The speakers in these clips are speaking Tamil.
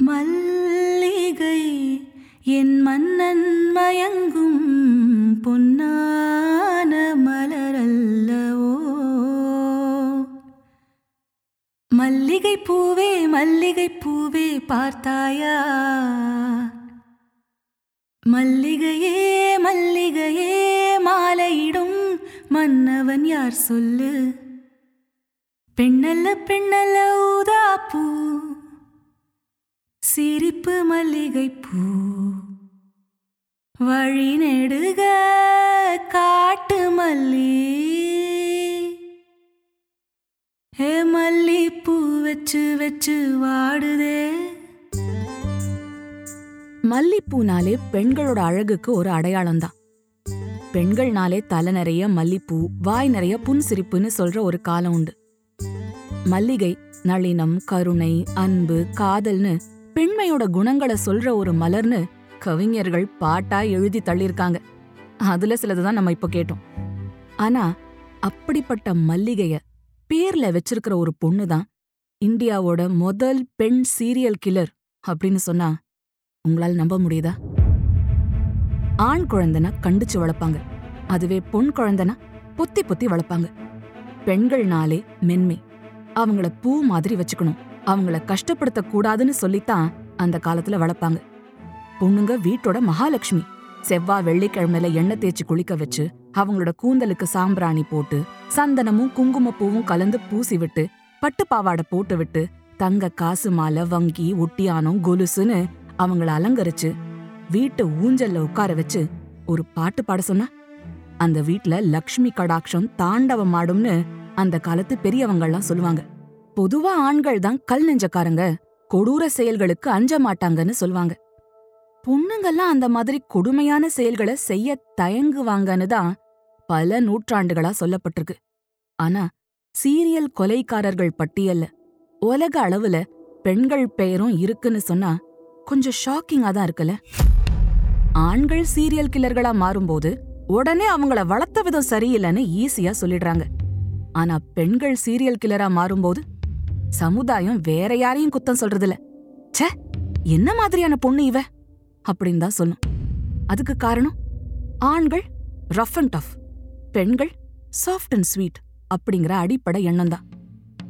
மல்லிகை என் மன்னன் மயங்கும் பொன்னான மலரல்லவோ? மல்லிகை பூவே மல்லிகை பூவே பார்த்தாயா? மல்லிகையே மல்லிகையே மாலையிடும் மன்னவன் யார் சொல்லு? பெண்ணல்ல பெண்ணல்ல ஊதா பூ சிரிப்பு மல்லிகை பூ வழி நெடுக காட்டு மல்லி. ஏ மல்லி பூ வச்சு வச்சு வாடுதே. மல்லிப்பூனாலே பெண்களோட அழகுக்கு ஒரு அடையாளம்தான். பெண்கள்னாலே தலை நிறைய மல்லிப்பூ வாய் நிறைய புன் சிரிப்புன்னு சொல்ற ஒரு காலம் உண்டு. மல்லிகை நளினம் கருணை அன்பு காதல்னு பெண்மையோட குணங்களை சொல்ற ஒரு மலர்னு கவிஞர்கள் பாட்டா எழுதி தள்ளியிருக்காங்க. அதுல சிலதுதான் நம்ம இப்ப கேட்டோம். ஆனா அப்படிப்பட்ட மல்லிகைய பேர்ல வச்சிருக்கிற ஒரு பொண்ணு தான் இந்தியாவோட முதல் பெண் சீரியல் கில்லர் அப்படின்னு சொன்னா உங்களால நம்ப முடியுதா? ஆண் குழந்தைனா கண்டிச்சு வளர்ப்பாங்க. அதுவே பொன் குழந்தைனா பொத்தி பொத்தி வளர்ப்பாங்க. பெண்கள்னாலே மென்மை. அவங்கள பூ மாதிரி வச்சுக்கணும். அவங்கள கஷ்டப்படுத்த கூடாதுன்னு சொல்லித்தான் அந்த காலத்துல வளர்ப்பாங்க. பொண்ணுங்க வீட்டோட மகாலட்சுமி. செவ்வா வெள்ளிக்கிழமையில எண்ணெய் தேய்ச்சி குளிக்க வச்சு அவங்களோட கூந்தலுக்கு சாம்பிராணி போட்டு சந்தனமும் குங்குமப்பூவும் கலந்து பூசி விட்டு பட்டு பாவாடை போட்டு விட்டு தங்க காசு மாலை வங்கி ஒட்டியானம் கொலுசுன்னு அவங்கள அலங்கரிச்சு வீட்டு ஊஞ்சல்ல உட்கார வச்சு ஒரு பாட்டு பாட சொன்னா. அந்த வீட்ல லக்ஷ்மி கடாட்சம் தாண்டவம் ஆடும்னு அந்த காலத்து பெரியவங்கள்லாம் சொல்லுவாங்க. பொதுவா ஆண்கள் தான் கல் நெஞ்சக்காரங்க. கொடூர செயல்களுக்கு அஞ்ச மாட்டாங்கன்னு சொல்லுவாங்க பொண்ணுங்கெல்லாம் அந்த மாதிரி கொடுமையான செயல்களை செய்ய தயங்குவாங்கன்னு தான் பல நூற்றாண்டுகளா சொல்லப்பட்டிருக்கு. ஆனா சீரியல் கொலைக்காரர்கள் பட்டியல்ல உலக அளவுல பெண்கள் பெயரும் இருக்குன்னு சொன்னா கொஞ்சம் ஷாக்கிங்கா தான் இருக்குல்ல? ஆண்கள் சீரியல் கில்லர்களா மாறும்போது உடனே அவங்கள வளர்த்த விதம் சரியில்லைன்னு ஈஸியா சொல்லிடுறாங்க. ஆனா பெண்கள் சீரியல் கில்லரா மாறும்போது சமுதாயம் வேற யாரையும் குத்தம் சொல்றதில்ல. ச்சே என்ன மாதிரியான பொண்ணு இவ? அப்படின்னு தான் சொல்லும். அதுக்கு காரணம் ஆண்கள் ரஃப் அண்ட் டஃப் பெண்கள் சாஃப்ட் அண்ட் ஸ்வீட் அப்படிங்கிற அடிப்படை எண்ணம் தான்.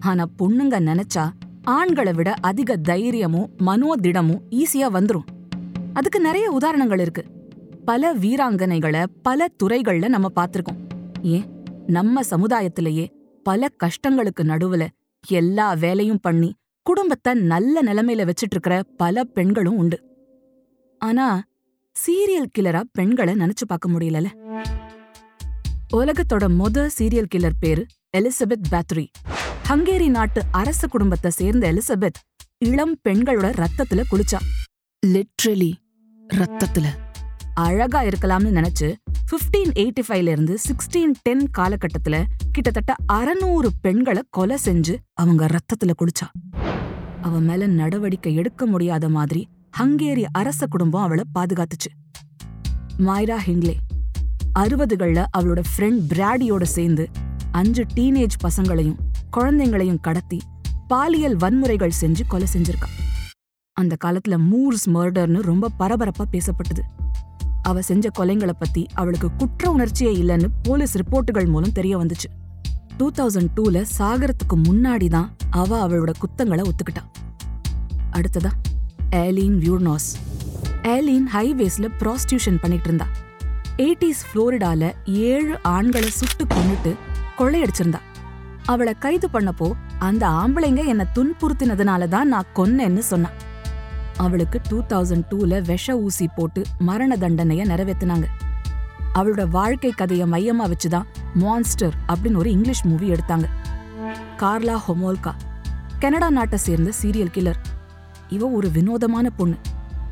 ஆனா பொண்ணுங்க நினைச்சா ஆண்களை விட அதிக தைரியமும் மனோதிடமும் ஈஸியா வந்துரும். அதுக்கு நிறைய உதாரணங்கள் இருக்கு. பல வீராங்கனைகளை பல துறைகள்ல நம்ம பார்த்திருக்கோம். ஏன்? நம்ம சமுதாயத்திலேயே பல கஷ்டங்களுக்கு நடுவுல எல்லா வேலையும் பண்ணி குடும்பத்தை நல்ல நிலைமையில வச்சிட்டு இருக்கிற பல பெண்களும் உண்டு. ஆனா சீரியல் கில்லரா பெண்களை நினைச்சு பார்க்க முடியலல உலகத்தோட மொத சீரியல் கில்லர் பேரு எலிசபெத் பேத்ரி. ஹங்கேரி நாட்டு அரச குடும்பத்தை சேர்ந்த எலிசபெத் இளம் பெண்களோட ரத்தத்துல குளிச்சா. லிட்ரலி ரத்தத்துல. அழகா இருக்கலாம்னு நினைச்சு 1585 எயிட்டி ஃபைவ்ல இருந்து சிக்ஸ்டீன் டென் காலகட்டத்துல கிட்டத்தட்ட அறநூறு பெண்களை கொலை செஞ்சு அவங்க ரத்தத்துல குளிச்சா அவ மேல நடவடிக்கை எடுக்க முடியாத மாதிரி ஹங்கேரி அரச குடும்பம் அவளை பாதுகாத்துச்சு. மாய்ரா ஹிங்லே அறுபதுகள்ல அவளோட ஃப்ரெண்ட் பிராடியோட சேர்ந்து அஞ்சு டீனேஜ் பசங்களையும் குழந்தைங்களையும் கடத்தி பாலியல் வன்முறைகள் செஞ்சு கொலை செஞ்சிருக்கா. அந்த காலத்துல மூர்ஸ் மர்டர்னு ரொம்ப பரபரப்பா பேசப்பட்டது. அவ செஞ்ச கொலைங்களை பத்தி அவளுக்கு குற்ற உணர்ச்சியே இல்லைன்னு போலீஸ் ரிப்போர்ட்டுகள் மூலம் தெரிய வந்துச்சு. டூ தௌசண்ட் டூல சாகரத்துக்கு முன்னாடி தான் அவ அவளோட குத்தங்களை ஒத்துக்கிட்டா. அடுத்ததா ஏலீன் வியூர்னாஸ் ஏலீன் ஹைவேஸ்ல ப்ராஸ்டியூஷன் பண்ணிட்டு இருந்தா. எயிட்டிஸ் புளோரிடால ஏழு ஆண்களை சுட்டு கொண்டுட்டு கொள்ளையடிச்சிருந்தா அவளை கைது பண்ணப்போ அந்த ஆம்பளைங்க என்னை துன்புறுத்தினதுனால தான் நான் கொன்னேன்னு சொன்னான் அவளுக்கு டூ தௌசண்ட் டூல விஷ ஊசி போட்டு மரண தண்டனைய நிறைவேத்துனாங்க. அவளோட வாழ்க்கை கதையை மையமா வச்சுதான் மான்ஸ்டர் அப்படின்னு ஒரு இங்கிலீஷ் மூவி எடுத்தாங்க. கார்லா ஹொமோல்கா கனடா நாட்டை சேர்ந்த சீரியல் கில்லர் இவ ஒரு வினோதமான பொண்ணு.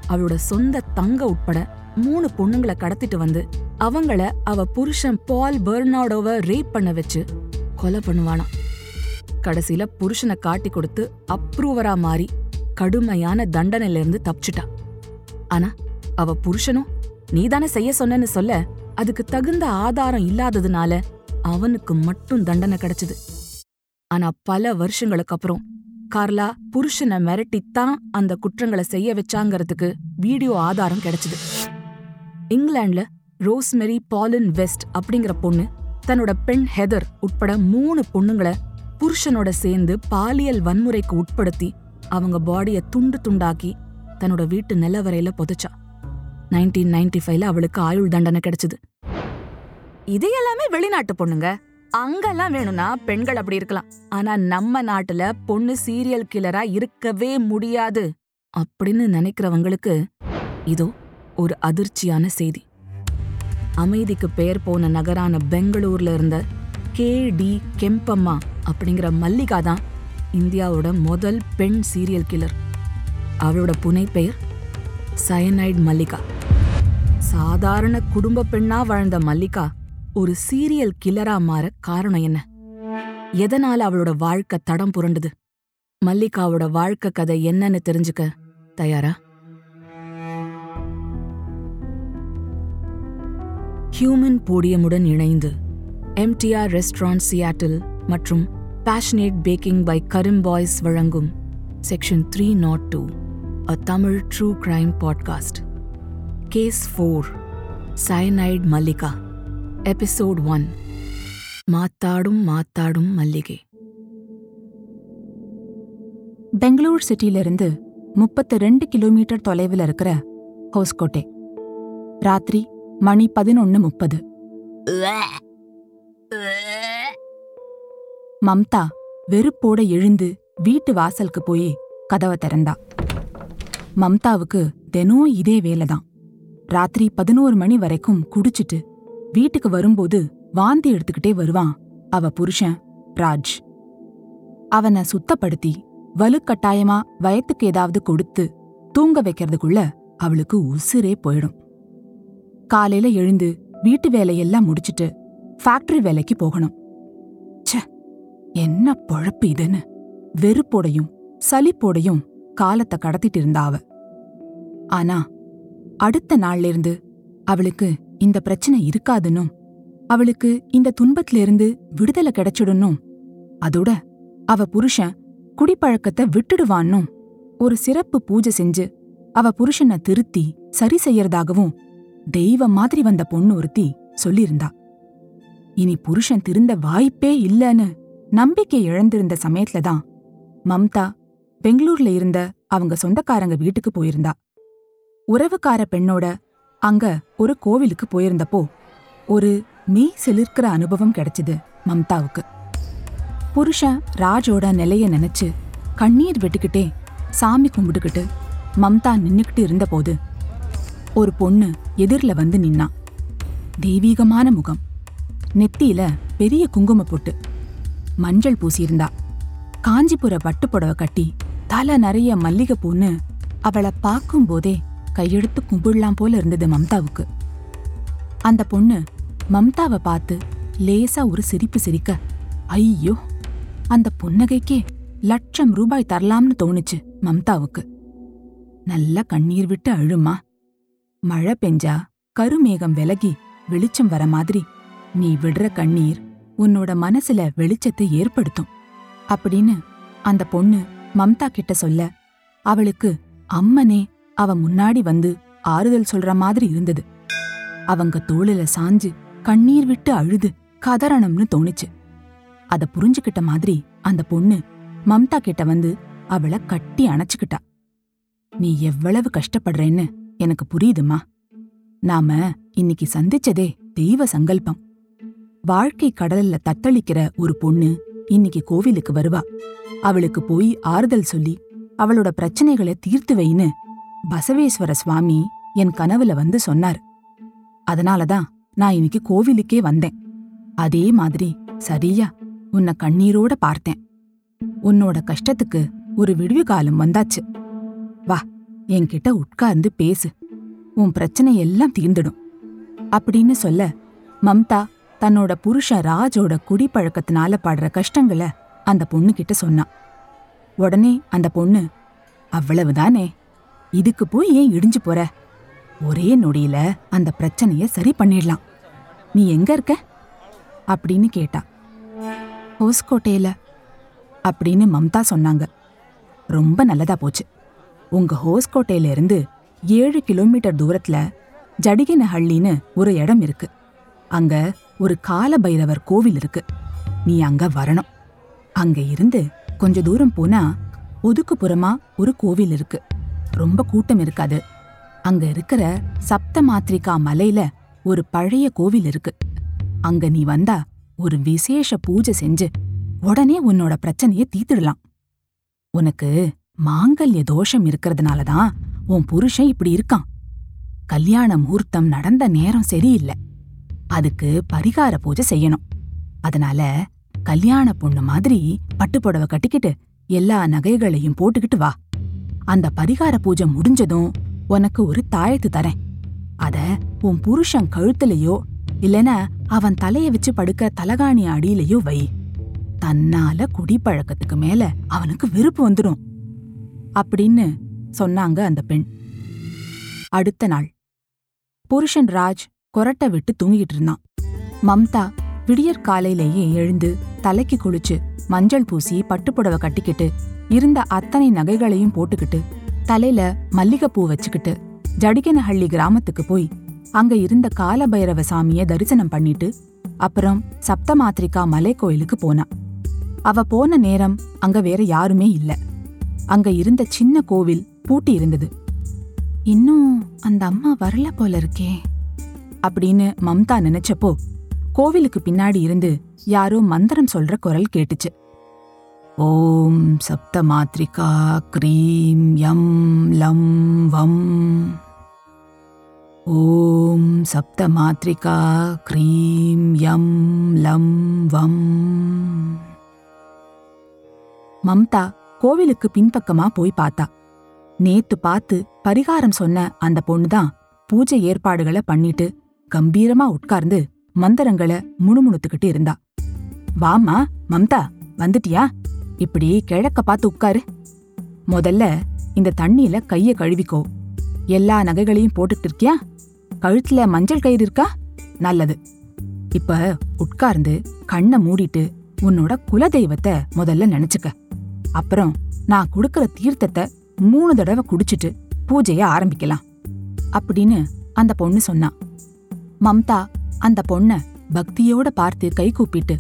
அவளோட சொந்த தங்க உட்பட மூணு பொண்ணுங்களை கடத்திட்டு வந்து அவங்கள அவ புருஷன் பால் பெர்னாடோவை ரேப் பண்ண வச்சு கொலை பண்ணுவானா கடைசியில புருஷனை காட்டி கொடுத்து அப்ரூவரா மாறி கடுமையான தண்டனையிலிருந்து தப்பிச்சிட்டா. ஆனா அவ புருஷனும் நீதானே செய்ய சொன்னேன்னு சொல்ல அதுக்கு தகுந்த ஆதாரம் இல்லாததுனால அவனுக்கு மட்டும் தண்டனை கிடைச்சது. ஆனா பல வருஷங்களுக்கு அப்புறம் கார்லா புருஷனை மிரட்டித்தான் அந்த குற்றங்களை செய்ய வச்சாங்கறதுக்கு வீடியோ ஆதாரம் கிடைச்சது. இங்கிலாந்துல ரோஸ்மெரி பாலின் வெஸ்ட் அப்படிங்கிற பொண்ணு தன்னோட பெண் ஹெதர் உட்பட மூணு பொண்ணுங்களை புருஷனோட சேர்ந்து பாலியல் வன்முறைக்கு உட்படுத்தி அவங்க பாடிய துண்டு துண்டாக்கி தன்னோட வீட்டு நிலவரையில புதைச்சா. நைன்டீன் நைன்டி ஃபைவ்ல அவளுக்கு ஆயுள் தண்டனை கிடைச்சது. இது எல்லாமே வெளிநாட்டு பொண்ணுங்க. அங்கெல்லாம் வேணும்னா பெண்கள் அப்படி இருக்கலாம். ஆனா நம்ம நாட்டுல பொண்ணு சீரியல் கில்லரா இருக்கவே முடியாது அப்படின்னு நினைக்கிறவங்களுக்கு இதோ ஒரு அதிர்ச்சியான செய்தி. அமைதிக்கு பெயர் போன நகரான பெங்களூர்ல இருந்த கே டி கெம்பம்மா அப்படிங்கிற மல்லிகா தான் இந்தியாவோட முதல் பெண் சீரியல் கில்லர் அவளோட புனை பெயர் சயனைட் மல்லிகா. சாதாரண குடும்ப பெண்ணா வாழ்ந்த மல்லிகா ஒரு சீரியல் கில்லரா மாற காரணம் என்ன? எதனால அவளோட வாழ்க்கை தடம் புரண்டுது? மல்லிகாவோட வாழ்க்கை கதை என்னன்னு தெரிஞ்சுக்க தயாரா? ஹியூமன் போடியமுடன் இணைந்து எம்டிஆர் ரெஸ்டாரண்ட் சியாட்டில் மற்றும் பேஷனேட் பேக்கிங் பை கரும் பாய்ஸ் வழங்கும் section three nought two a Tamil true crime podcast case four cyanide Mallika episode one மாத்தாடும் மாத்தாடும் மல்லிகை பெங்களூர் சிட்டியிலிருந்து முப்பத்து ரெண்டு கிலோமீட்டர் தொலைவில் இருக்கிற ஹோஸ்கோட்டே ராத்திரி மணி பதினொன்னு முப்பது. மம்தா வெறுப்போட எழுந்து வீட்டு வாசலுக்கு போய் கதவை திறந்தா. மம்தாவுக்கு தினம் இதே வேலைதான். ராத்திரி பதினோரு மணி வரைக்கும் குடிச்சிட்டு வீட்டுக்கு வரும்போது வாந்தி எடுத்துக்கிட்டே வருவான் அவ புருஷன் ராஜ். அவனை சுத்தப்படுத்தி வலுக்கட்டாயமா வயத்துக்கு ஏதாவது கொடுத்து தூங்க வைக்கிறதுக்குள்ள அவளுக்கு உசுரே போயிடும். காலையில எழுந்து வீட்டு வேலையெல்லாம் முடிச்சிட்டு ஃபேக்டரி வேலைக்கு போகணும். என்ன பொழப்பு இதுன்னு? வெறுப்போடையும் சலிப்போடையும் காலத்தை கடத்திட்டு இருந்தா அவ. ஆனா அடுத்த நாள்ல இருந்து அவளுக்கு இந்த பிரச்சனை இருக்காதுன்னும் அவளுக்கு இந்த துன்பத்திலிருந்து விடுதலை கிடைச்சிடணும் அதோட அவ புருஷன் குடிப்பழக்கத்தை விட்டுடுவான்னும் ஒரு சிறப்பு பூஜை செஞ்சு அவ புருஷனை திருத்தி சரி செய்யறதாகவும் தெய்வம் மாதிரி வந்த பொண்ணு ஒருத்தி சொல்லியிருந்தா. இனி புருஷன் திருந்த வாய்ப்பே இல்லைன்னு நம்பிக்கை இழந்திருந்த சமயத்துல தான் மம்தா பெங்களூர்ல இருந்த அவங்க சொந்தக்காரங்க வீட்டுக்கு போயிருந்தா. உறவுக்கார பெண்ணோட அங்க ஒரு கோவிலுக்கு போயிருந்தப்போ ஒரு மெய் சிலிர்க்கிற அனுபவம் கிடைச்சது மம்தாவுக்கு. புருஷன் ராஜோட நிலைய நினைச்சு கண்ணீர் விட்டுக்கிட்டே சாமி கும்பிட்டுக்கிட்டு மம்தா நின்னுக்கிட்டு இருந்தபோது ஒரு பொண்ணு எதிர்ல வந்து நின்னா. தெய்வீகமான முகம். நெத்தியில பெரிய குங்கும பொட்டு மஞ்சள் பூசியிருந்தா. காஞ்சிபுர பட்டுப்புடவை கட்டி தலை நிறைய மல்லிகை பூன்னு அவளை பார்க்கும்போதே கையெடுத்து கும்பிடலாம் போல இருந்தது மம்தாவுக்கு. அந்த பொண்ணு மம்தாவை பார்த்து லேசா ஒரு சிரிப்பு சிரிக்க ஐயோ அந்த புன்னகைக்கே லட்சம் ரூபாய் தரலாம்னு தோணுச்சு மம்தாவுக்கு. நல்ல கண்ணீர் விட்டு அழுமா. மழை பெஞ்சா கருமேகம் விலகி வெளிச்சம் வர மாதிரி நீ விடுற கண்ணீர் உன்னோட மனசுல வெளிச்சத்தை ஏற்படுத்தும் அப்படின்னு அந்த பொண்ணு மம்தா கிட்ட சொல்ல அவளுக்கு அம்மனே அவ முன்னாடி வந்து ஆறுதல் சொல்ற மாதிரி இருந்தது. அவங்க தோளுல சாஞ்சு கண்ணீர் விட்டு அழுது கதறணும்னு தோணுச்சு. அத புரிஞ்சுக்கிட்ட மாதிரி அந்த பொண்ணு மம்தா கிட்ட வந்து அவள கட்டி அணைச்சுக்கிட்டா. நீ எவ்வளவு கஷ்டப்படுறேன்னு எனக்கு புரியுதுமா. நாம இன்னைக்கு சந்திச்சதே தெய்வ சங்கல்பம். வாழ்க்கை கடல்ல தத்தளிக்கிற ஒரு பொண்ணு இன்னைக்கு கோவிலுக்கு வருவா. அவளுக்கு போய் ஆறுதல் சொல்லி அவளோட பிரச்சனைகளை தீர்த்து வைன்னு பசவேஸ்வர சுவாமி என் கனவுல வந்து சொன்னார். அதனாலதான் நான் இன்னைக்கு கோவிலுக்கே வந்தேன். அதே மாதிரி சரியா உன்னை கண்ணீரோட பார்த்தேன். உன்னோட கஷ்டத்துக்கு ஒரு விடுவி காலம் வந்தாச்சு. வா என்கிட்ட உட்கார்ந்து பேசு. உன் பிரச்சனை எல்லாம் தீர்ந்துடும். அப்படின்னு சொல்ல மம்தா தன்னோட புருஷன் ராஜோட குடிப்பழக்கத்தினால படுற கஷ்டங்களை அந்த பொண்ணு கிட்ட உடனே அந்த பொண்ணு அவ்வளவுதானே இதுக்கு போய் ஏன் இடிஞ்சு போற? ஒரே நொடியில அந்த பிரச்சனைய சரி பண்ணிடலாம். நீ எங்க இருக்க? அப்படின்னு கேட்டா ஹோஸ்கோட்டையில அப்படின்னு மம்தா சொன்னாங்க. ரொம்ப நல்லதா போச்சு. உங்க ஹோஸ்கோட்டையில இருந்து ஏழு கிலோமீட்டர் தூரத்துல ஜடிகனஹள்ளின்னு ஒரு இடம் இருக்கு. அங்க ஒரு கால பைரவர் கோவில் இருக்கு. நீ அங்க வரணும். அங்க இருந்து கொஞ்ச தூரம் போனா ஒதுக்குப்புறமா ஒரு கோவில் இருக்கு. ரொம்ப கூட்டம் இருக்காது. அங்க இருக்கிற சப்த மாத்திரிகா மலையில ஒரு பழைய கோவில் இருக்கு. அங்க நீ வந்தா ஒரு விசேஷ பூஜை செஞ்சு உடனே உன்னோட பிரச்சனைய தீத்துடலாம் உனக்கு மாங்கல்ய தோஷம் இருக்கிறதுனால தான் உன் புருஷன் இப்படி இருக்கான். கல்யாண முகூர்த்தம் நடந்த நேரம் சரியில்லை. அதுக்கு பரிகார பூஜை செய்யணும். அதனால கல்யாண பொண்ணு மாதிரி பட்டுப்புடவை கட்டிக்கிட்டு எல்லா நகைகளையும் போட்டுக்கிட்டு வா. அந்த பரிகார பூஜை முடிஞ்சதும் உனக்கு ஒரு தாயத்து தரேன். அத உன் புருஷன் கழுத்துலயோ இல்லனா அவன் தலைய வச்சு படுக்க தலகாணி அடியிலயோ வை. தன்னால குடிப்பழக்கத்துக்கு மேல அவனுக்கு வெறுப்பு வந்துடும் அப்படின்னு சொன்னாங்க அந்த பெண். அடுத்த நாள். புருஷன் ராஜ் கொரட்டை விட்டு தூங்கிட்டு இருந்தான். மம்தா விடியற் காலையிலேயே எழுந்து தலைக்கு குளிச்சு மஞ்சள் பூசி பட்டுப்புடவை கட்டிக்கிட்டு இருந்த அத்தனை நகைகளையும் போட்டுக்கிட்டு தலையில மல்லிகைப்பூ வச்சுக்கிட்டு ஜடிகனஹள்ளி கிராமத்துக்கு போய் அங்க இருந்த காலபைரவ சாமிய தரிசனம் பண்ணிட்டு அப்புறம் சப்தமாத்திரிகா மலை கோயிலுக்கு போனா அவ போன நேரம் அங்க வேற யாருமே இல்ல. அங்க இருந்த சின்ன கோவில் பூட்டி இருந்தது. இன்னும் அந்த அம்மா வரல போல இருக்கே. அப்படின்னு மம்தா நினைச்சப்போ கோவிலுக்கு பின்னாடி இருந்து யாரோ மந்திரம் சொல்ற குரல் கேட்டுச்சு. ஓம் சப்த மாத்ரிகா க்ரீம் யம் லம் வம். ஓம் சப்த மாத்ரிகா க்ரீம் யம் லம் வம். மம்தா கோவிலுக்கு பின்பக்கமா போய் பார்த்தா. நேத்து பார்த்து பரிகாரம் சொன்ன அந்த பொண்ணுதான் பூஜை ஏற்பாடுகளை பண்ணிட்டு கம்பீரமா உட்கார்ந்து மந்திரங்களை முணுமுணுத்துக்கிட்டு இருந்தா. வாம்மா மம்தா வந்துட்டியா? இப்படி கிழக்க பார்த்து உட்காரு. முதல்ல இந்த தண்ணியில கைய கழுவிக்கோ. எல்லா நகைகளையும் போட்டுட்டு இருக்கியா? கழுத்துல மஞ்சள் கயிறு இருக்கா? நல்லது. இப்ப உட்கார்ந்து கண்ணை மூடிட்டு உன்னோட குலதெய்வத்தை முதல்ல நினைச்சுக்க. அப்புறம் நான் கொடுக்கற தீர்த்தத்தை மூணு தடவை குடிச்சிட்டு பூஜைய ஆரம்பிக்கலாம். அப்படின்னு அந்த பொண்ணு சொன்னான் மம்தா அந்த பொண்ண பக்தியோட பார்த்து கை கூப்பிட்டு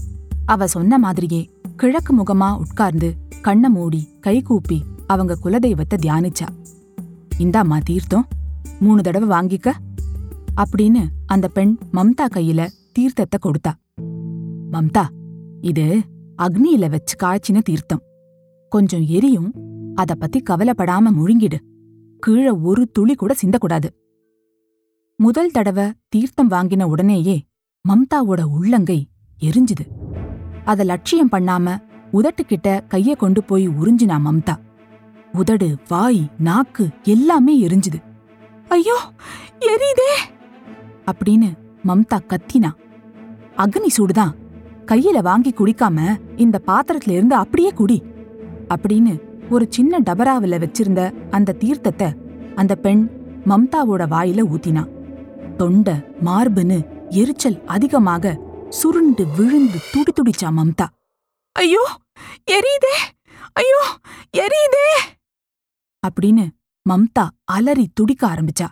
அவ சொன்ன மாதிரியே கிழக்கு முகமா உட்கார்ந்து கண்ண மூடி கை கூப்பி அவங்க குலதெய்வத்தை தியானிச்சா. இந்தாம்மா தீர்த்தம் மூணு தடவை வாங்கிக்க அப்படின்னு அந்த பெண் மம்தா கையில தீர்த்தத்தை கொடுத்தா. மம்தா இது அக்னியில வச்சு காய்ச்சின தீர்த்தம். கொஞ்சம் எரியும் அத பத்தி கவலைப்படாம முழுங்கிடு. கீழே ஒரு துளி கூட சிந்தக்கூடாது. முதல் தடவை தீர்த்தம் வாங்கின உடனேயே மம்தாவோட உள்ளங்கை எரிஞ்சுது. அத லட்சியம் பண்ணாம உதட்டுக்கிட்ட கைய கொண்டு போய் உறிஞ்சினா மம்தா. உதடு வாய் நாக்கு எல்லாமே எரிஞ்சுது. ஐயோ எரியுதே! அப்படின்னு மம்தா கத்தினா. அக்னி சூடுதான். கையில வாங்கி குடிக்காம இந்த பாத்திரத்துல இருந்து அப்படியே குடி அப்படின்னு ஒரு சின்ன டபராவுல வச்சிருந்த அந்த தீர்த்தத்தை அந்த பெண் மம்தாவோட வாயில ஊத்தினா. தொண்டை மார்புன்னு எரிச்சல் அதிகமாக சுருண்டு விழுந்து துடிதுடிச்சா மம்தா. ஐயோ எரியுதே ஐயோ எரியுதே. அப்படின்னு மம்தா அலறி துடிக்க ஆரம்பிச்சா.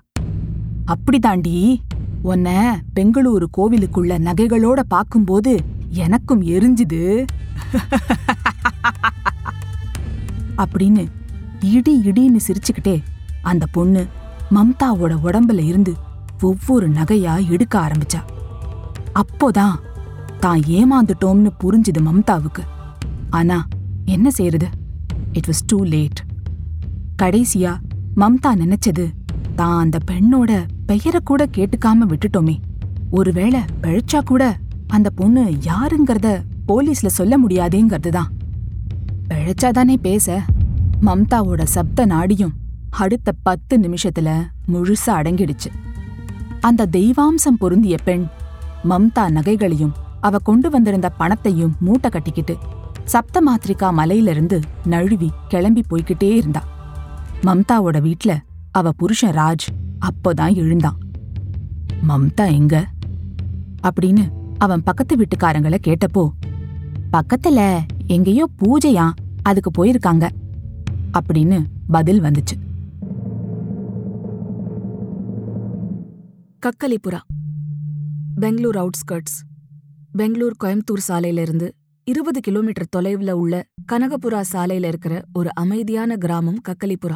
அப்படிதாண்டி உன்ன பெங்களூரு கோவிலுக்குள்ள நகைகளோட பாக்கும்போது எனக்கும் எரிஞ்சுது. அப்படின்னு இடி இடின்னு சிரிச்சுக்கிட்டே அந்த பொண்ணு மம்தாவோட உடம்புல இருந்து ஒவ்வொரு நகையா எடுக்க ஆரம்பிச்சா. அப்போதான் தான் ஏமாந்துட்டோம்னு புரிஞ்சுது மம்தாவுக்கு. ஆனா என்ன செய்யறது இட் வாஸ் டூ லேட் கடைசியா மம்தா நினைச்சது தான் அந்த பெண்ணோட பெயரை கூட கேட்டுக்காம விட்டுட்டோமே. ஒருவேளை பிழைச்சா கூட அந்த பொண்ணு யாருங்கிறத போலீஸ்ல சொல்ல முடியாதேங்கிறது தான் பிழைச்சாதானே பேச? மம்தாவோட சப்த நாடியும் அடுத்த பத்து நிமிஷத்துல முழுசா அடங்கிடுச்சு. அந்த தெய்வாம்சம் பொருந்திய பெண் மம்தா நகைகளையும் அவ கொண்டு வந்திருந்த பணத்தையும் மூட்டை கட்டிக்கிட்டு சப்த மாத்ரிகா மலையிலிருந்து நழுவி கிளம்பி போய்கிட்டே இருந்தா. மம்தாவோட வீட்ல அவ புருஷன் ராஜ் அப்போதான் எழுந்தான். மம்தா எங்க? அப்படின்னு அவன் பக்கத்து வீட்டுக்காரங்கள கேட்டப்போ பக்கத்துல எங்கேயோ பூஜையா அதுக்கு போயிருக்காங்க அப்படின்னு பதில் வந்துச்சு. கக்கலிபுரா. பெங்களூர் அவுட்ஸ்கர்ட்ஸ். பெங்களூர் கோயம்புத்தூர் சாலையிலிருந்து இருபது கிலோமீட்டர் தொலைவுல உள்ள கனகபுரா சாலையில இருக்கிற ஒரு அமைதியான கிராமம் கக்கலிபுரா.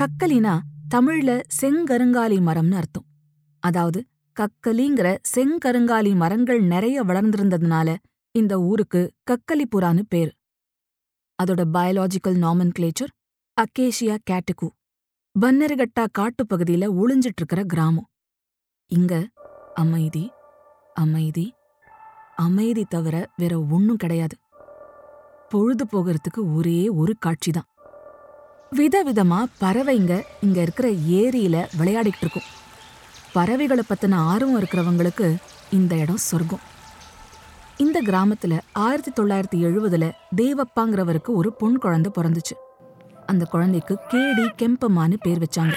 கக்கலினா தமிழ்ல செங்கருங்காலி மரம்னு அர்த்தம். அதாவது கக்கலிங்கிற செங்கருங்காலி மரங்கள் நிறைய வளர்ந்திருந்ததுனால இந்த ஊருக்கு கக்கலிபுரான்னு பேரு. அதோட பயாலாஜிக்கல் நாமன்கிளேச்சர் அக்கேஷியா கேட்டுக்கு. பன்னருகட்டா காட்டுப்பகுதியில ஒளிஞ்சிட்டு இருக்கிற கிராமம். இங்க அமைதி அமைதி அமைதி தவிர வேற ஒன்றும் கிடையாது. பொழுது போகிறதுக்கு ஒரே ஒரு காட்சி தான் விதவிதமா பறவைங்க இங்க இருக்கிற ஏரியில விளையாடிட்டு இருக்கும் பறவைகளை பத்தின ஆர்வம் இருக்கிறவங்களுக்கு இந்த இடம் சொர்க்கம். இந்த கிராமத்துல ஆயிரத்தி தொள்ளாயிரத்தி எழுபதுல தேவப்பாங்கிறவருக்கு ஒரு பொன் குழந்தை பிறந்துச்சு. அந்த குழந்தைக்கு கேடி கெம்பம்மான்னு பேர் வச்சாங்க.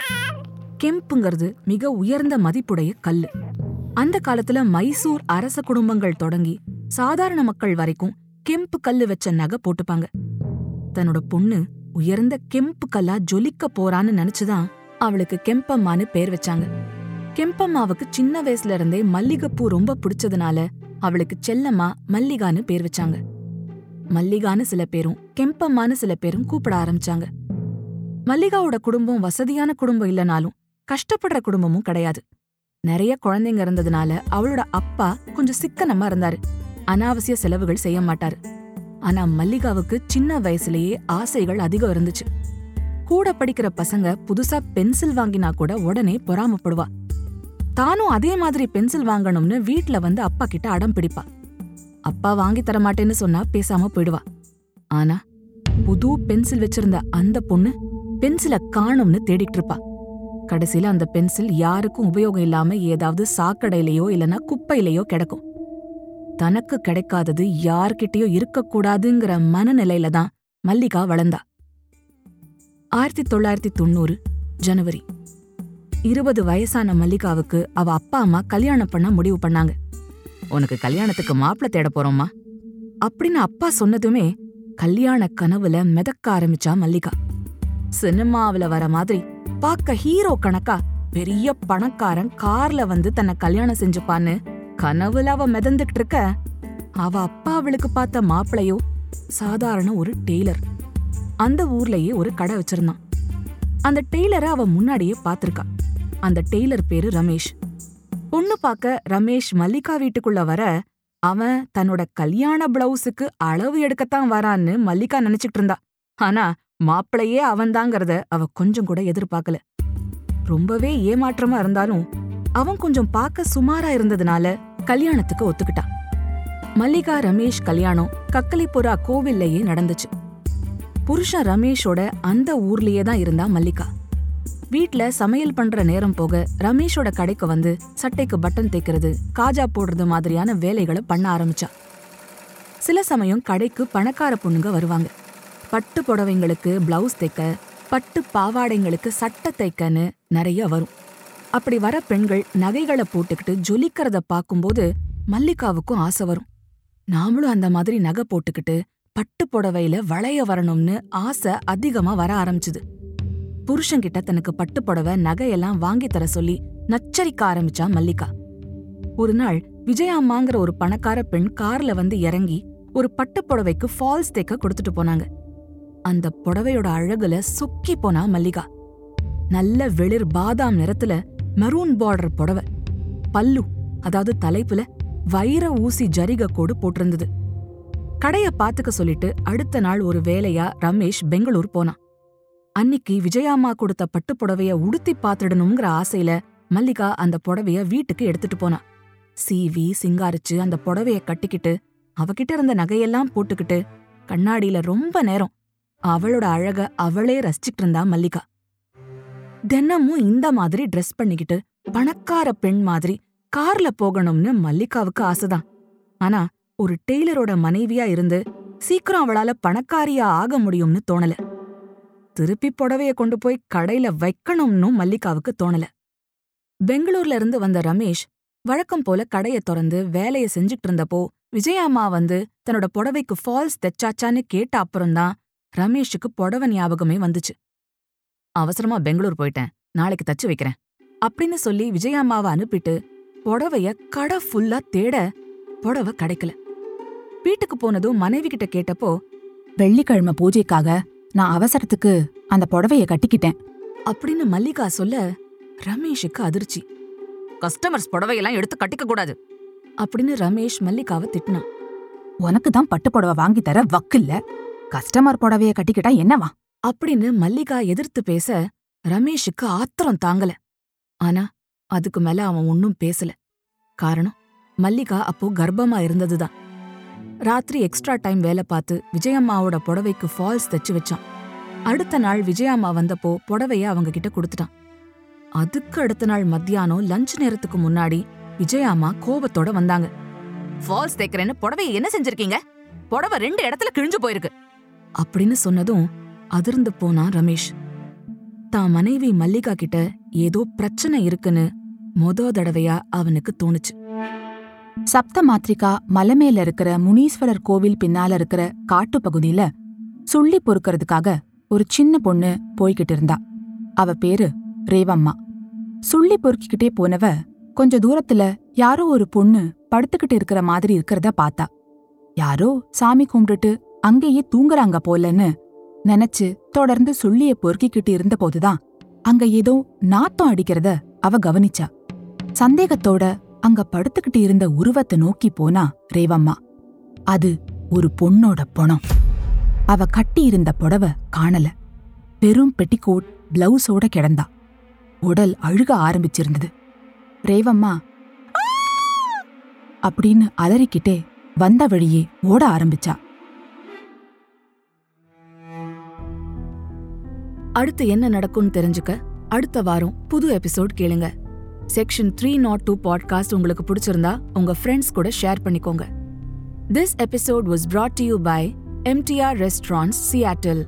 கெம்புங்கிறது மிக உயர்ந்த மதிப்புடைய கல். அந்த காலத்துல மைசூர் அரச குடும்பங்கள் தொடங்கி சாதாரண மக்கள் வரைக்கும் கெம்பு கல்லு வச்ச நகை போட்டுப்பாங்க. தன்னோட பொண்ணு உயர்ந்த கெம்பு கல்லா ஜொலிக்க போறான்னு நினைச்சுதான் அவளுக்கு கெம்பம்மான்னு பேர் வச்சாங்க. கெம்பம்மாவுக்கு சின்ன வயசுல இருந்தே மல்லிகைப்பூ ரொம்ப பிடிச்சதுனால அவளுக்கு செல்லம்மா மல்லிகான்னு பேர் வச்சாங்க. மல்லிகான்னு சில பேரும் கெம்பம்மான்னு சில பேரும் கூப்பிட ஆரம்பிச்சாங்க. மல்லிகாவோட குடும்பம் வசதியான குடும்பம் இல்லனாலும் கஷ்டப்படுற குடும்பமும் கிடையாது. நிறைய குழந்தைங்க இருந்ததுனால அவளோட அப்பா கொஞ்சம் சிக்கனமா இருந்தாரு. அனாவசிய செலவுகள் செய்ய மாட்டாரு. ஆனா மல்லிகாவுக்கு சின்ன வயசுலயே ஆசைகள் அதிகம் இருந்துச்சு. கூட படிக்கிற பசங்க புதுசா பென்சில் வாங்கினா கூட உடனே பொறாமப்படுவா. தானும் அதே மாதிரி பென்சில் வாங்கணும்னு வீட்ல வந்து அப்பா கிட்ட அடம் பிடிப்பா. அப்பா வாங்கி தர மாட்டேன்னு சொன்னா பேசாம போயிடுவா. ஆனா புது பென்சில் வச்சிருந்த அந்த பொண்ணு பென்சில காணும்னு தேடிட்டு இருப்பா. கடைசியில அந்த பென்சில் யாருக்கும் உபயோகம் இல்லாம ஏதாவது சாக்கடையிலயோ இல்லனா குப்பையிலயோ கிடக்கும். தனக்கு கிடைக்காதது யார்கிட்டயோ இருக்கக்கூடாதுங்கிற மனநிலையில தான் மல்லிகா வளர்ந்தா. ஆயிரத்தி தொள்ளாயிரத்தி தொண்ணூறு ஜனவரி. இருபது வயசான மல்லிகாவுக்கு அவ அப்பா அம்மா கல்யாணம் பண்ண முடிவு பண்ணாங்க. உனக்கு கல்யாணத்துக்கு மாப்பிள்ள தேட போறோம்மா. அப்படின்னு அப்பா சொன்னதுமே கல்யாண கனவுல மிதக்க ஆரம்பிச்சா மல்லிகா. சினிமாவுல வர மாதிரி பாக்க ஹீரோ கணக்கா பெரிய பணக்காரன் கார்ல வந்து தன்னை கல்யாணம் செஞ்சுப்பான்னு கனவுல அவ மிதந்துட்டு இருக்க அவ அப்பா அவளுக்கு பார்த்த மாப்பிளையோ சாதாரண ஒரு டெய்லர். அந்த ஊர்லயே ஒரு கடை வச்சிருந்தான். அந்த டெய்லரை அவ முன்னாடியே பாத்திருக்கா அந்த டெய்லர் பேரு ரமேஷ். பொண்ணு பார்க்க ரமேஷ் மல்லிகா வீட்டுக்குள்ள வர அவன் தன்னோட கல்யாண பிளவுஸுக்கு அளவு எடுக்கத்தான் வரான்னு மல்லிகா நினைச்சிட்டு இருந்தா. ஆனா மாப்பிளையே அவன்தாங்கிறத அவ கொஞ்சம் கூட எதிர்பார்க்கல. ரொம்பவே ஏமாற்றமா இருந்தாலும் அவன் கொஞ்சம் பார்க்க சுமாரா இருந்ததுனால கல்யாணத்துக்கு ஒத்துக்கிட்டான் மல்லிகா ரமேஷ் கல்யாணம் கக்கலிப்புறா கோவில்லையே நடந்துச்சு. புருஷன் ரமேஷோட அந்த ஊர்லயே தான் இருந்தா மல்லிகா. வீட்ல சமையல் பண்ற நேரம் போக ரமேஷோட கடைக்கு வந்து சட்டைக்கு பட்டன் தைக்கிறது காஜா போடுறது மாதிரியான வேலைகளை பண்ண ஆரம்பிச்சா. சில சமயம் கடைக்கு பணக்கார பொண்ணுங்க வருவாங்க. பட்டு புடவைங்களுக்கு பிளவுஸ் தைக்க பட்டு பாவாடைங்களுக்கு சட்டை தைக்கன்னு நிறைய வரும். அப்படி வர பெண்கள் நகைகளை போட்டுக்கிட்டு ஜொலிக்கிறத பார்க்கும்போது மல்லிகாவுக்கும் ஆசை வரும். நாமளும் அந்த மாதிரி நகை போட்டுக்கிட்டு பட்டு புடவையில வளைய வரணும்னு ஆசை அதிகமா வர ஆரம்பிச்சுது. புருஷன்கிட்ட தனக்கு பட்டு புடவை நகையெல்லாம் வாங்கி தர சொல்லி நச்சரிக்க ஆரம்பிச்சா மல்லிகா. ஒரு நாள் விஜயாம்மாங்கிற ஒரு பணக்கார பெண் கார்ல வந்து இறங்கி ஒரு பட்டு புடவைக்கு ஃபால்ஸ் தைக்க கொடுத்துட்டு போனாங்க. அந்த புடவையோட அழகுல சொக்கி போனா மல்லிகா. நல்ல வெளிர் பாதாம் நிறத்துல மெரூன் பார்டர் புடவை. பல்லு அதாவது தலைப்புல வைர ஊசி ஜரிக கோடு போட்டிருந்தது. கடைய பாத்துக்க சொல்லிட்டு அடுத்த நாள் ஒரு வேலையா ரமேஷ் பெங்களூர் போனான். அன்னிக்கு விஜயாம்மா கொடுத்த பட்டு புடவைய உடுத்தி பாத்துடணுங்கிற ஆசையில மல்லிகா அந்த புடவைய வீட்டுக்கு எடுத்துட்டு போனா சீவி சிங்காரிச்சு அந்த புடவைய கட்டிக்கிட்டு அவகிட்ட இருந்த நகையெல்லாம் போட்டுக்கிட்டு கண்ணாடியில ரொம்ப நேரம் அவளோட அழக அவளே ரசிச்சுட்டு இருந்தா மல்லிகா. தினமும் இந்த மாதிரி ட்ரெஸ் பண்ணிக்கிட்டு பணக்கார பெண் மாதிரி கார்ல போகணும்னு மல்லிகாவுக்கு ஆசைதான். ஆனா ஒரு டெய்லரோட மனைவியா இருந்து சீக்கிரம் அவளால பணக்காரியா ஆக முடியும்னு தோணல. திருப்பி புடவைய கொண்டு போய் கடையில வைக்கணும்னு மல்லிகாவுக்கு தோணல. பெங்களூர்ல இருந்து வந்த ரமேஷ் வழக்கம் போல கடைய திறந்து வேலைய செஞ்சுட்டு இருந்தப்போ விஜயாம்மா வந்து தன்னோட புடவைக்கு ஃபால்ஸ் தைச்சாச்சான்னு கேட்ட அப்புறம்தான் ரமேஷுக்கு புடவை ஞாபகமே வந்துச்சு. அவசரமா பெங்களூர் போயிட்டேன். நாளைக்கு தச்சு வைக்கிறேன். அப்படின்னு சொல்லி விஜயாம்மாவை அனுப்பிட்டு புடவைய கடை ஃபுல்லா தேட புடவை கிடைக்கல. வீட்டுக்கு போனதும் மனைவி கிட்ட கேட்டப்போ வெள்ளிக்கிழமை பூஜைக்காக நான் அவசரத்துக்கு அந்த புடவைய கட்டிக்கிட்டேன். அப்படின்னு மல்லிகா சொல்ல ரமேஷுக்கு அதிர்ச்சி. கஸ்டமர்ஸ் புடவையெல்லாம் எடுத்து கட்டிக்க கூடாது. அப்படின்னு ரமேஷ் மல்லிகாவை திட்டினான். உனக்கு தான் பட்டு புடவை வாங்கி தர வக்கில்ல? கஸ்டமர் புடவைய கட்டிக்கிட்டா என்னவா? அப்படின்னு மல்லிகா எதிர்த்து பேச ரமேஷுக்கு ஆத்திரம் தாங்கல. ஆனா அதுக்கு மேல அவன் ஒன்னும் பேசல. காரணம் மல்லிகா அப்போ கர்ப்பமா இருந்ததுதான். ராத்திரி எக்ஸ்ட்ரா டைம் வேலை பார்த்து விஜயம்மாவோட புடவைக்கு ஃபால்ஸ் தைச்சு வச்சான். அடுத்த நாள் விஜயம்மா வந்தப்போ புடவைய அவங்க கிட்ட கொடுத்துட்டான். அதுக்கு அடுத்த நாள் மத்தியானம் லஞ்ச் நேரத்துக்கு முன்னாடி விஜயாம்மா கோபத்தோட வந்தாங்க. ஃபால்ஸ் தைக்கிறேன்னு புடவைய என்ன செஞ்சிருக்கீங்க? புடவை ரெண்டு இடத்துல கிழிஞ்சு போயிருக்கு. அப்படின்னு சொன்னதும் அதிர்ந்து போனான் ரமேஷ். தான் மனைவி மல்லிகா கிட்ட ஏதோ பிரச்சனை இருக்குன்னு மொத தடவையா அவனுக்கு தோணுச்சு. சப்த மாத்ரிகா மலை மேல இருக்கிற முனீஸ்வரர் கோவில் பின்னால இருக்கிற காட்டு பகுதியில சுள்ளி பொறுக்கறதுக்காக ஒரு சின்ன பொண்ணு போய்கிட்டு இருந்தா. அவ பேரு ரேவம்மா. சுள்ளி பொறுக்கிக்கிட்டே போனவ கொஞ்ச தூரத்துல யாரோ ஒரு பொண்ணு படுத்துக்கிட்டு இருக்கிற மாதிரி இருக்கிறத பார்த்தா. யாரோ சாமி கும்பிட்டுட்டு அங்கேயே தூங்குறாங்க போலன்னு நினைச்சு தொடர்ந்து சொல்லிய பொறுக்கிக்கிட்டு இருந்தபோதுதான் அங்க ஏதோ நாத்தம் அடிக்கிறத அவ கவனிச்சா. சந்தேகத்தோட அங்க படுத்துக்கிட்டு இருந்த உருவத்தை நோக்கி போனா ரேவம்மா. அது ஒரு பொண்ணோட பொணம். அவ கட்டியிருந்த புடவ காணல. பெரும் பெட்டிகோட் பிளவுஸோட கிடந்தா. உடல் அழுக ஆரம்பிச்சிருந்தது. ரேவம்மா அப்படின்னு அலறிக்கிட்டே வந்த வழியே ஓட ஆரம்பிச்சா. அடுத்து என்ன நடக்கும்னு தெரிஞ்சுக்க அடுத்த வாரம் புது எபிசோட் கேளுங்க section three nought two podcast உங்களுக்கு பிடிச்சிருந்தா உங்க ஃப்ரெண்ட்ஸ் கூட ஷேர் பண்ணிக்கோங்க this episode was brought to you by MTR Restaurants Seattle.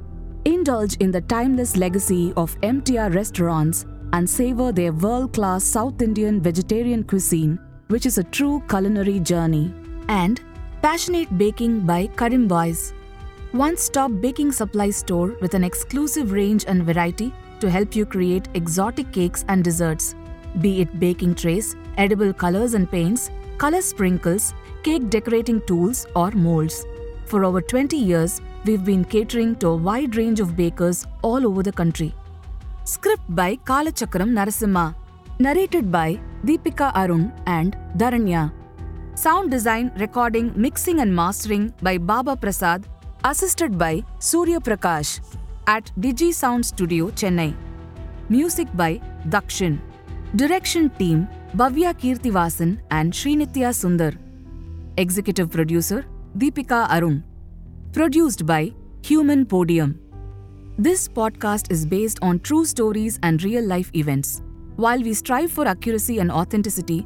Indulge in the timeless legacy of MTR restaurants and savor their world-class South Indian vegetarian cuisine, which is a true culinary journey. And Passionate Baking by Karim Boys. One stop baking supply store with an exclusive range and variety to help you create exotic cakes and desserts. Be it baking trays, edible colors and paints, color sprinkles, cake decorating tools, or molds. For over 20 years, we've been catering to a wide range of bakers all over the country. Script by Kalachakram Narasimha. Narrated by Deepika Arun and Dharanya. Sound design, recording, mixing, and mastering by Baba Prasad, assisted by Surya Prakash at Digi Sound Studio, Chennai. Music by Dakshin. Direction team Bhavya Kirtivasan and Srinitya Sundar. Executive producer Deepika Arun. Produced by Human Podium. This podcast is based on true stories and real life events. While we strive for accuracy and authenticity,